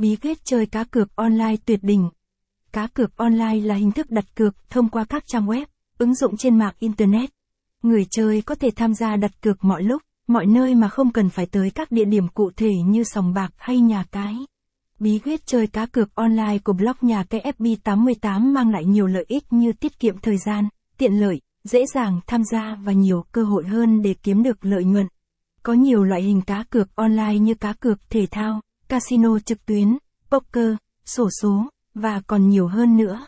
Bí quyết chơi cá cược online tuyệt đỉnh. Cá cược online là hình thức đặt cược thông qua các trang web, ứng dụng trên mạng Internet. Người chơi có thể tham gia đặt cược mọi lúc, mọi nơi mà không cần phải tới các địa điểm cụ thể như sòng bạc hay nhà cái. Bí quyết chơi cá cược online của blog nhà cái FB88 mang lại nhiều lợi ích như tiết kiệm thời gian, tiện lợi, dễ dàng tham gia và nhiều cơ hội hơn để kiếm được lợi nhuận. Có nhiều loại hình cá cược online như cá cược thể thao, casino trực tuyến, poker, sổ số, và còn nhiều hơn nữa.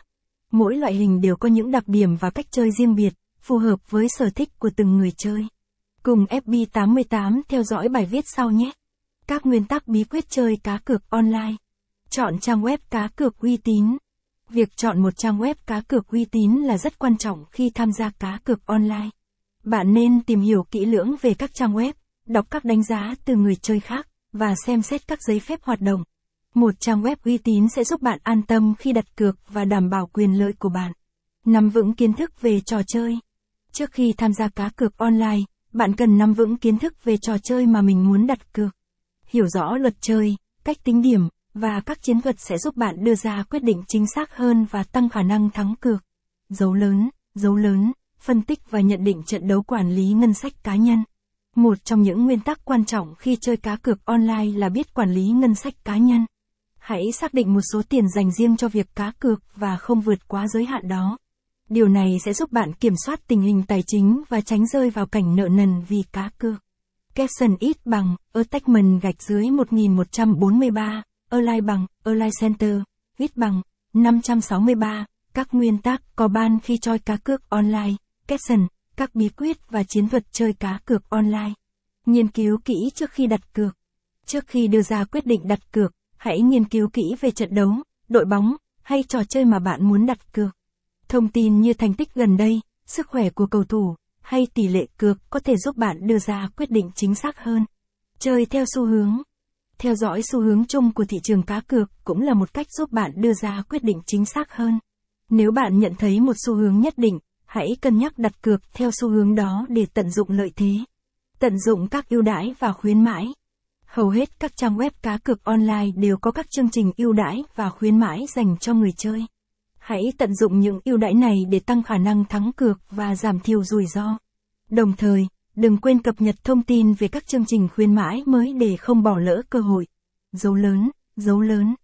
Mỗi loại hình đều có những đặc điểm và cách chơi riêng biệt, phù hợp với sở thích của từng người chơi. Cùng FB88 theo dõi bài viết sau nhé. Các nguyên tắc bí quyết chơi cá cược online. Chọn trang web cá cược uy tín. Việc chọn một trang web cá cược uy tín là rất quan trọng khi tham gia cá cược online. Bạn nên tìm hiểu kỹ lưỡng về các trang web, đọc các đánh giá từ người chơi khác và xem xét các giấy phép hoạt động. Một trang web uy tín sẽ giúp bạn an tâm khi đặt cược và đảm bảo quyền lợi của bạn. Nắm vững kiến thức về trò chơi. Trước khi tham gia cá cược online, bạn cần nắm vững kiến thức về trò chơi mà mình muốn đặt cược. Hiểu rõ luật chơi, cách tính điểm và các chiến thuật sẽ giúp bạn đưa ra quyết định chính xác hơn và tăng khả năng thắng cược. Dấu lớn, dấu lớn, phân tích và nhận định trận đấu quản lý ngân sách cá nhân. Một trong những nguyên tắc quan trọng khi chơi cá cược online là biết quản lý ngân sách cá nhân. Hãy xác định một số tiền dành riêng cho việc cá cược và không vượt quá giới hạn đó. Điều này sẽ giúp bạn kiểm soát tình hình tài chính và tránh rơi vào cảnh nợ nần vì cá cược. Capson ít bằng, attachment gạch dưới 1143, align bằng, align center, ít bằng, 563, các nguyên tắc có ban khi chơi cá cược online, Capson các bí quyết và chiến thuật chơi cá cược online. Nghiên cứu kỹ trước khi đặt cược. Trước khi đưa ra quyết định đặt cược, hãy nghiên cứu kỹ về trận đấu, đội bóng, hay trò chơi mà bạn muốn đặt cược. Thông tin như thành tích gần đây, sức khỏe của cầu thủ, hay tỷ lệ cược có thể giúp bạn đưa ra quyết định chính xác hơn. Chơi theo xu hướng. Theo dõi xu hướng chung của thị trường cá cược cũng là một cách giúp bạn đưa ra quyết định chính xác hơn. Nếu bạn nhận thấy một xu hướng nhất định, hãy cân nhắc đặt cược theo xu hướng đó để tận dụng lợi thế. Tận dụng các ưu đãi và khuyến mãi. Hầu hết các trang web cá cược online đều có các chương trình ưu đãi và khuyến mãi dành cho người chơi. Hãy tận dụng những ưu đãi này để tăng khả năng thắng cược và giảm thiểu rủi ro. Đồng thời, đừng quên cập nhật thông tin về các chương trình khuyến mãi mới để không bỏ lỡ cơ hội. Dấu lớn, dấu lớn.